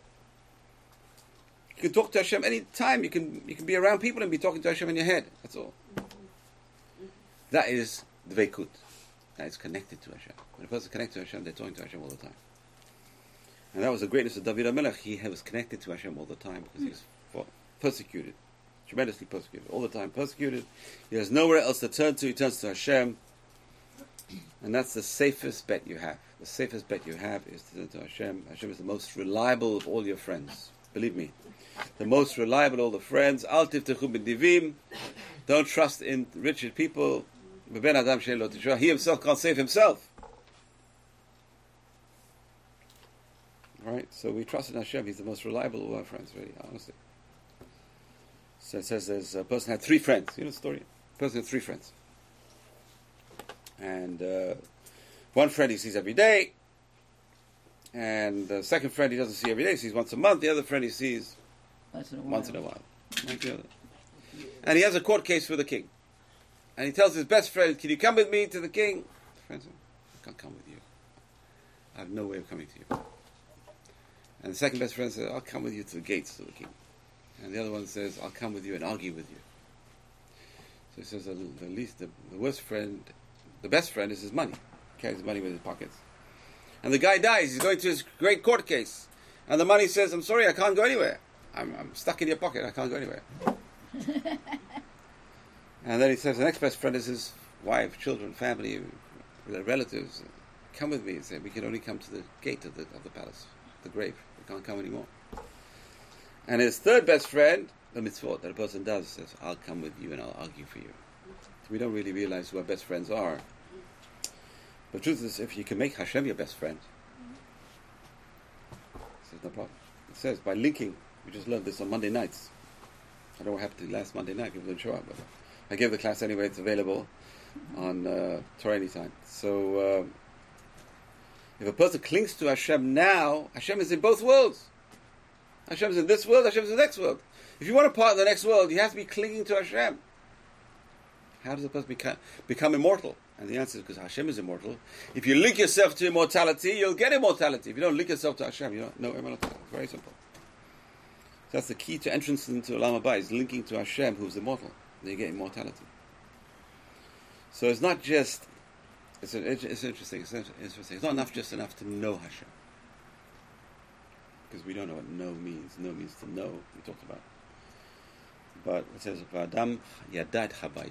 Speaker 2: You can talk to Hashem any time. You can you can be around people and be talking to Hashem in your head. That's all. That is dveikut. That is connected to Hashem. When a person is connected to Hashem, they're talking to Hashem all the time. And that was the greatness of David HaMelech. He was connected to Hashem all the time because he was persecuted, tremendously persecuted, all the time persecuted. He has nowhere else to turn to. He turns to Hashem. And that's the safest bet you have. The safest bet you have is to turn to Hashem. Hashem is the most reliable of all your friends. Believe me. The most reliable of all the friends. Al tiftechu b'divim. Don't trust in rich people. B'ben adam she'en lo teshua. He himself can't save himself. Right? So we trust in Hashem. He's the most reliable of our friends, really, honestly. So it says there's a person had three friends. You know the story? A person had three friends. And uh, one friend he sees every day. And the second friend he doesn't see every day, he sees once a month. The other friend he sees
Speaker 5: Once in a while.
Speaker 2: once in a while. Like the other. And he has a court case for the king. And he tells his best friend, Can you come with me to the king? The friend says, I can't come with you. I have no way of coming to you. And the second best friend says, I'll come with you to the gates of the king. And the other one says, I'll come with you and argue with you. So he says, the, the least, the, the worst friend, the best friend is his money. He carries his money with his pockets. And the guy dies. He's going to his great court case. And the money says, I'm sorry, I can't go anywhere. I'm, I'm stuck in your pocket. I can't go anywhere. and then he says, the next best friend is his wife, children, family, relatives. Come with me. He said, we can only come to the gate of the, of the palace, the grave, I can't come anymore. And his third best friend, the mitzvot that a person does, says, I'll come with you and I'll argue for you. We don't really realize who our best friends are. But truth is, if you can make Hashem your best friend, there's no problem. It says, by linking, we just learned this on Monday nights. I don't know what happened to last Monday night, people didn't show up, but I give the class anyway, it's available on uh, Torah anytime. So, um, if a person clings to Hashem now, Hashem is in both worlds. Hashem is in this world, Hashem is in the next world. If you want a part of the next world, you have to be clinging to Hashem. How does a person become, become immortal? And the answer is because Hashem is immortal. If you link yourself to immortality, you'll get immortality. If you don't link yourself to Hashem, you don't know immortality. Very simple. So that's the key to entrance into Olam Haba, is linking to Hashem, who's immortal. Then you get immortality. So it's not just, it's, it's interesting, it's interesting. It's not enough just enough to know Hashem. Because we don't know what know means. Know means to know, we talked about. But it says, Adam yadat chava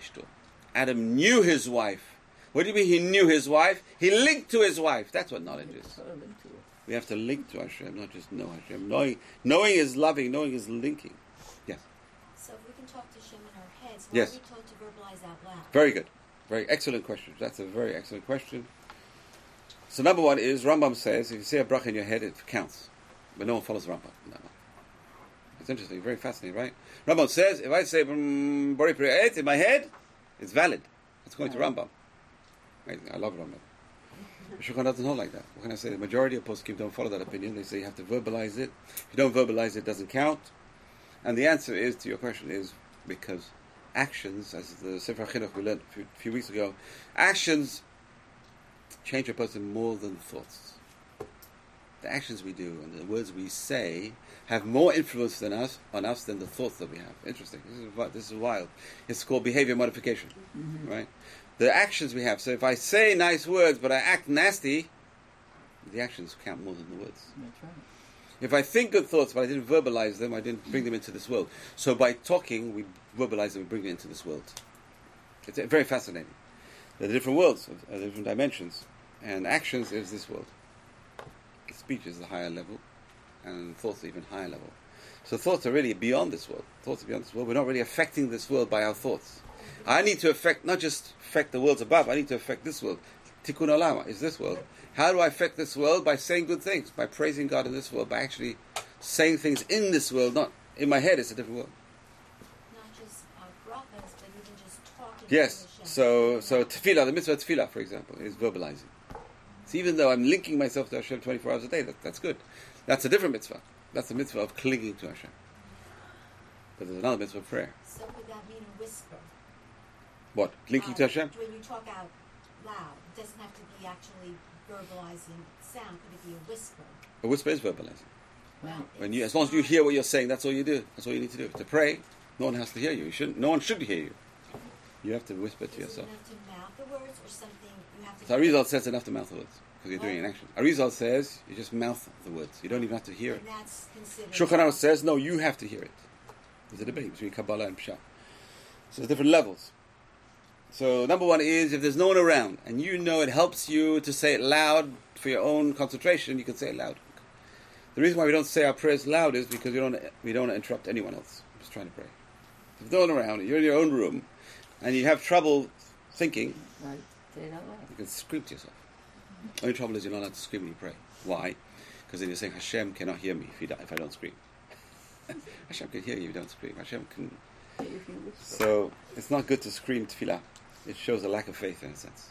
Speaker 2: Adam knew his wife. What do you mean he knew his wife? He linked to his wife. That's what knowledge is.
Speaker 5: Servant to it.
Speaker 2: We have to link to Hashem, not just know Hashem. Knowing, knowing is loving, knowing is linking. Yes.
Speaker 7: So if we can talk to Shem in our heads, why
Speaker 2: Yes.
Speaker 7: told to verbalize out loud?
Speaker 2: Very good. Very excellent question. That's a very excellent question. So number one is Rambam says if you say a bracha in your head, it counts, but no one follows Rambam. No. It's interesting, very fascinating, right? Rambam says if I say mm, Bori Pri in my head, it's valid. It's going to Rambam. Amazing. I love Rambam. Shulchan doesn't hold like that. What can I say? The majority of poskim don't follow that opinion. They say you have to verbalize it. If you don't verbalize it, it doesn't count. And the answer is to your question is because actions, as the Sefer Chinuch we learned a few, few weeks ago, actions change a person more than thoughts. The actions we do and the words we say have more influence than us on us than the thoughts that we have. Interesting. This is this is wild. It's called behavior modification, mm-hmm. right? The actions we have. So if I say nice words but I act nasty, the actions count more than the words.
Speaker 5: That's right.
Speaker 2: If I think good thoughts, but I didn't verbalize them, I didn't bring them into this world. So by talking, we verbalize them, we bring it into this world. It's very fascinating. There are different worlds, uh, different dimensions, and actions is this world. Speech is the higher level, and thoughts are even higher level. So thoughts are really beyond this world. Thoughts are beyond this world. We're not really affecting this world by our thoughts. I need to affect not just affect the worlds above. I need to affect this world. Tikkun olama is this world. How do I affect this world? By saying good things, by praising God in this world, by actually saying things in this world, not in my head. It's a different world.
Speaker 7: Not just uh, brachas, but even just talking
Speaker 2: Yes. So, so tefillah, the mitzvah of tefillah, for example, is verbalizing. So even though I'm linking myself to Hashem 24 hours a day, that, that's good. That's a different mitzvah. That's the mitzvah of clinging to Hashem. But there's another mitzvah of prayer.
Speaker 7: So would that mean a whisper?
Speaker 2: What? Linking
Speaker 7: Uh,
Speaker 2: to Hashem?
Speaker 7: When you talk out loud, it doesn't have to be actually verbalizing sound. Could it be a whisper?
Speaker 2: A whisper is verbalizing.
Speaker 5: Well,
Speaker 2: When you, as long as you hear what you're saying, that's all you do. That's all you need to do. To pray, no one has to hear you. you shouldn't, no one should hear you. You have to whisper to yourself.
Speaker 7: it to mouth the words, or something you?
Speaker 2: So Arizal says enough to mouth the words because you're doing an action. Arizal says you just mouth the words. You don't even have to hear it.
Speaker 7: And.
Speaker 2: Shulchan Aruch says no, you have to hear it. There's a debate between Kabbalah and Pshat. So there's different levels. So number one is if there's no one around and you know it helps you to say it loud for your own concentration, you can say it loud. The reason why we don't say our prayers loud is because we don't we don't want to interrupt anyone else. I'm just trying to pray. If there's no one around, you're in your own room, and you have trouble thinking,
Speaker 5: right. Say it out loud.
Speaker 2: you can scream to yourself. Only trouble is you're not allowed to scream when you pray. Why? Because then you're saying Hashem cannot hear me if, if I don't scream. Hashem can hear you if you don't scream. Hashem can.
Speaker 5: Say if you whisper.
Speaker 2: So it's not good to scream tefillah. It shows a lack of faith in a sense.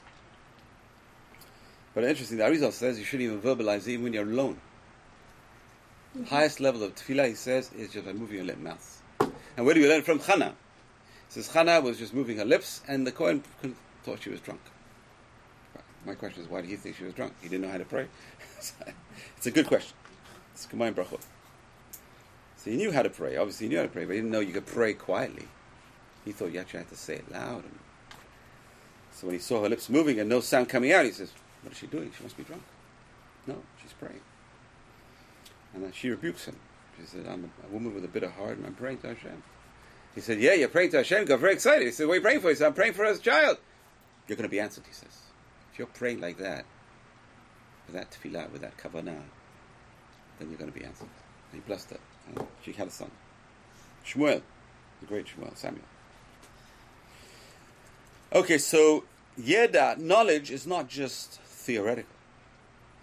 Speaker 2: But interesting, the Arizal says you shouldn't even verbalize even when you're alone. The highest level of tefillah, he says, is just by moving your lip mouth. And where do you learn from Chana? It says Chana was just moving her lips, and the Kohen thought she was drunk. My question is, why did he think she was drunk? He didn't know how to pray. it's a good question. It's Kamayim Brachot. So he knew how to pray. Obviously, he knew how to pray, but he didn't know you could pray quietly. He thought you actually had to say it loud. And so when he saw her lips moving and no sound coming out, he says, "What is she doing? She must be drunk." No, she's praying. And then she rebukes him. She said, "I'm a, a woman with a bitter heart, and I'm praying to Hashem." He said, "Yeah, you're praying to Hashem." Got very excited. He said, "What are you praying for?" He said, "I'm praying for his child." You're going to be answered. He says, "If you're praying like that, with that tefillah, with that kavanah, then you're going to be answered. And he blessed her. And she had a son. Shmuel, the great Shmuel, Samuel. Okay, so Yeda, knowledge is not just theoretical.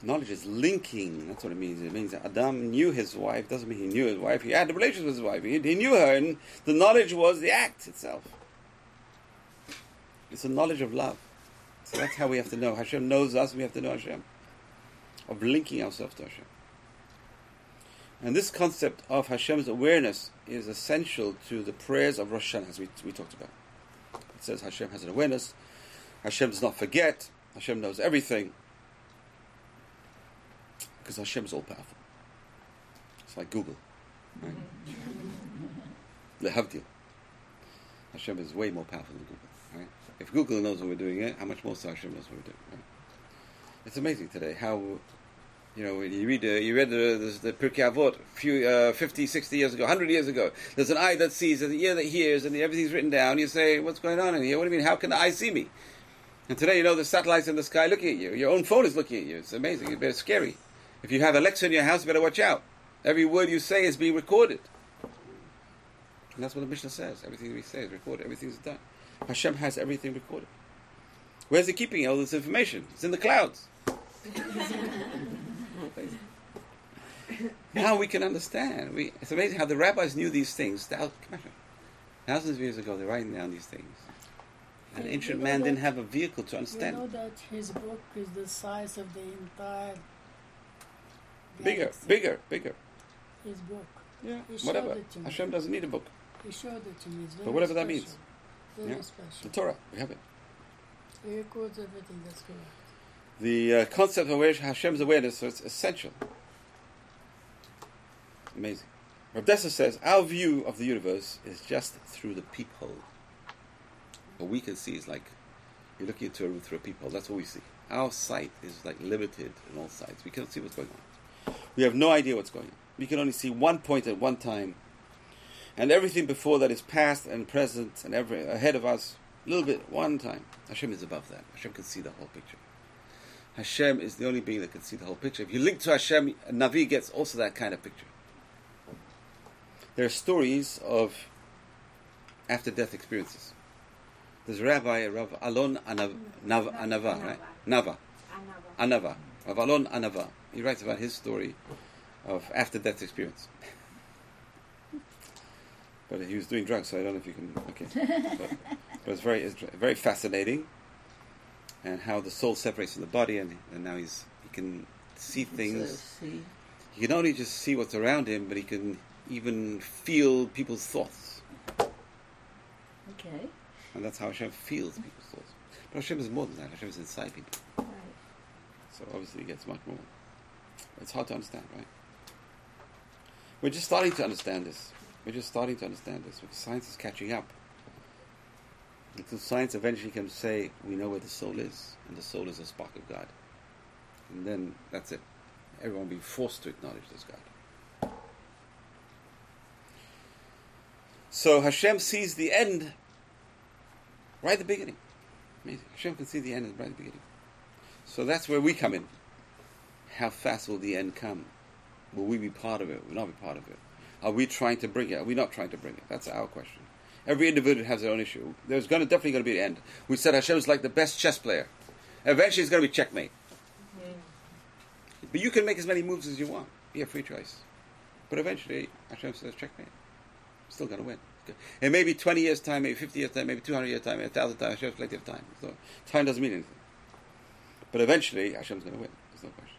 Speaker 2: Knowledge is linking. That's what it means. It means that Adam knew his wife. Doesn't mean he knew his wife. He had a relationship with his wife. He, he knew her, and the knowledge was the act itself. It's a knowledge of love. So that's how we have to know. Hashem knows us. We have to know Hashem. Of linking ourselves to Hashem. And this concept of Hashem's awareness is essential to the prayers of Rosh Hashanah, as we, we talked about. It says Hashem has an awareness. Hashem does not forget. Hashem knows everything. Because Hashem is all powerful. It's like Google. Right? Lehavdil. Hashem is way more powerful than Google. Right? If Google knows what we're doing, eh, how much more so Hashem knows what we're doing. Right? It's amazing today how, you know, you read, uh, you read the, the, the Pirkei Avot few, uh, 50, 60 years ago, 100 years ago. There's an eye that sees, there's an ear that hears, and everything's written down. You say, what's going on in here? What do you mean, how can the eye see me? And today, you know, the satellites in the sky looking at you. Your own phone is looking at you. It's amazing. It's very scary. If you have Alexa in your house, you better watch out. Every word you say is being recorded. And that's what the Mishnah says. Everything we say is recorded. Everything's done. Hashem has everything recorded. Where's he keeping all this information? It's in the clouds. now we can understand. We, it's amazing how the rabbis knew these things. Thousands of years ago, they're writing down these things.
Speaker 8: Yeah,
Speaker 2: ancient man didn't have a vehicle to
Speaker 8: You
Speaker 2: understand.
Speaker 8: know that his book is the size of the entire
Speaker 2: Bigger, bigger, bigger.
Speaker 8: His book.
Speaker 2: Yeah, whatever.
Speaker 8: it to me.
Speaker 2: Hashem doesn't need a book.
Speaker 8: He showed it to me.
Speaker 2: But whatever that means.
Speaker 8: Very
Speaker 2: Yeah. The. Torah, we have it.
Speaker 8: He records everything that's correct.
Speaker 2: The uh, concept of aware- Hashem's awareness so it's essential. Amazing. Rav Dessler says our view of the universe is just through the peephole. What we can see is like you're looking into a room through a peephole. That's what we see. Our sight is like limited in all sides. We cannot see what's going on. We have no idea what's going on. We can only see one point at one time, and everything before that is past and present and every ahead of us. A little bit, one time. Hashem is above that. Hashem can see the whole picture. Hashem is the only being that can see the whole picture. If you link to Hashem, Navi gets also that kind of picture. There are stories of after death experiences. There's Rabbi Rav Alon Anav, Nav, Anava, right? Nava. Anava. Rav Alon Anava. He writes about his story of after death experience. but he was doing drugs, so I don't know if you can. Okay. But, but it's very, it's very fascinating and how the soul separates from the body, and, and now he's he can see things.
Speaker 5: See,
Speaker 2: He can not only just see what's around him, but he can even feel people's thoughts,
Speaker 5: okay.
Speaker 2: And that's how Hashem feels people's thoughts. But Hashem is more than that. Hashem is inside people,
Speaker 5: Right.
Speaker 2: so obviously it gets much more. It's hard to understand, right? We're just starting to understand this. We're just starting to understand this because science is catching up. Until science eventually can say we know where the soul is, and the soul is a spark of God, and then that's it. Everyone will be forced to acknowledge this God. So Hashem sees the end right at the beginning. Amazing. Hashem can see the end right at the beginning. So that's where we come in. How fast will the end come? Will we be part of it? Will not be part of it? Are we trying to bring it? Are we not trying to bring it? That's our question. Every individual has their own issue. There's going to definitely going to be an end. We said Hashem is like the best chess player. Eventually, it's going to be checkmate. But you can make as many moves as you want. You have free choice. But eventually, Hashem says checkmate. Still going to win. And maybe 20 years' time, maybe 50 years' time, maybe 200 years' time, maybe 1,000 times. Hashem has plenty of time. So time doesn't mean anything. But eventually, Hashem's going to win. There's no question.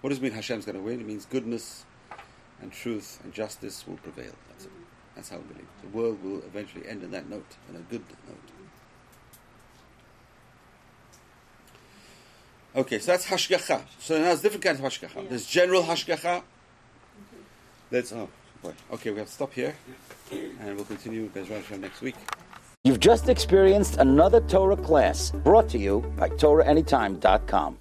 Speaker 2: What does it mean Hashem's going to win? It means goodness and truth and justice will prevail. That's it. That's how we believe. The world will eventually end on that note, on a good note. Okay, so that's hashgacha. So now there's different kinds of hashgacha. There's general hashgacha. Mm-hmm. Let's oh Okay, we have to stop here, and we'll continue Hashem next week.
Speaker 1: You've just experienced another Torah class brought to you by TorahAnytime.com.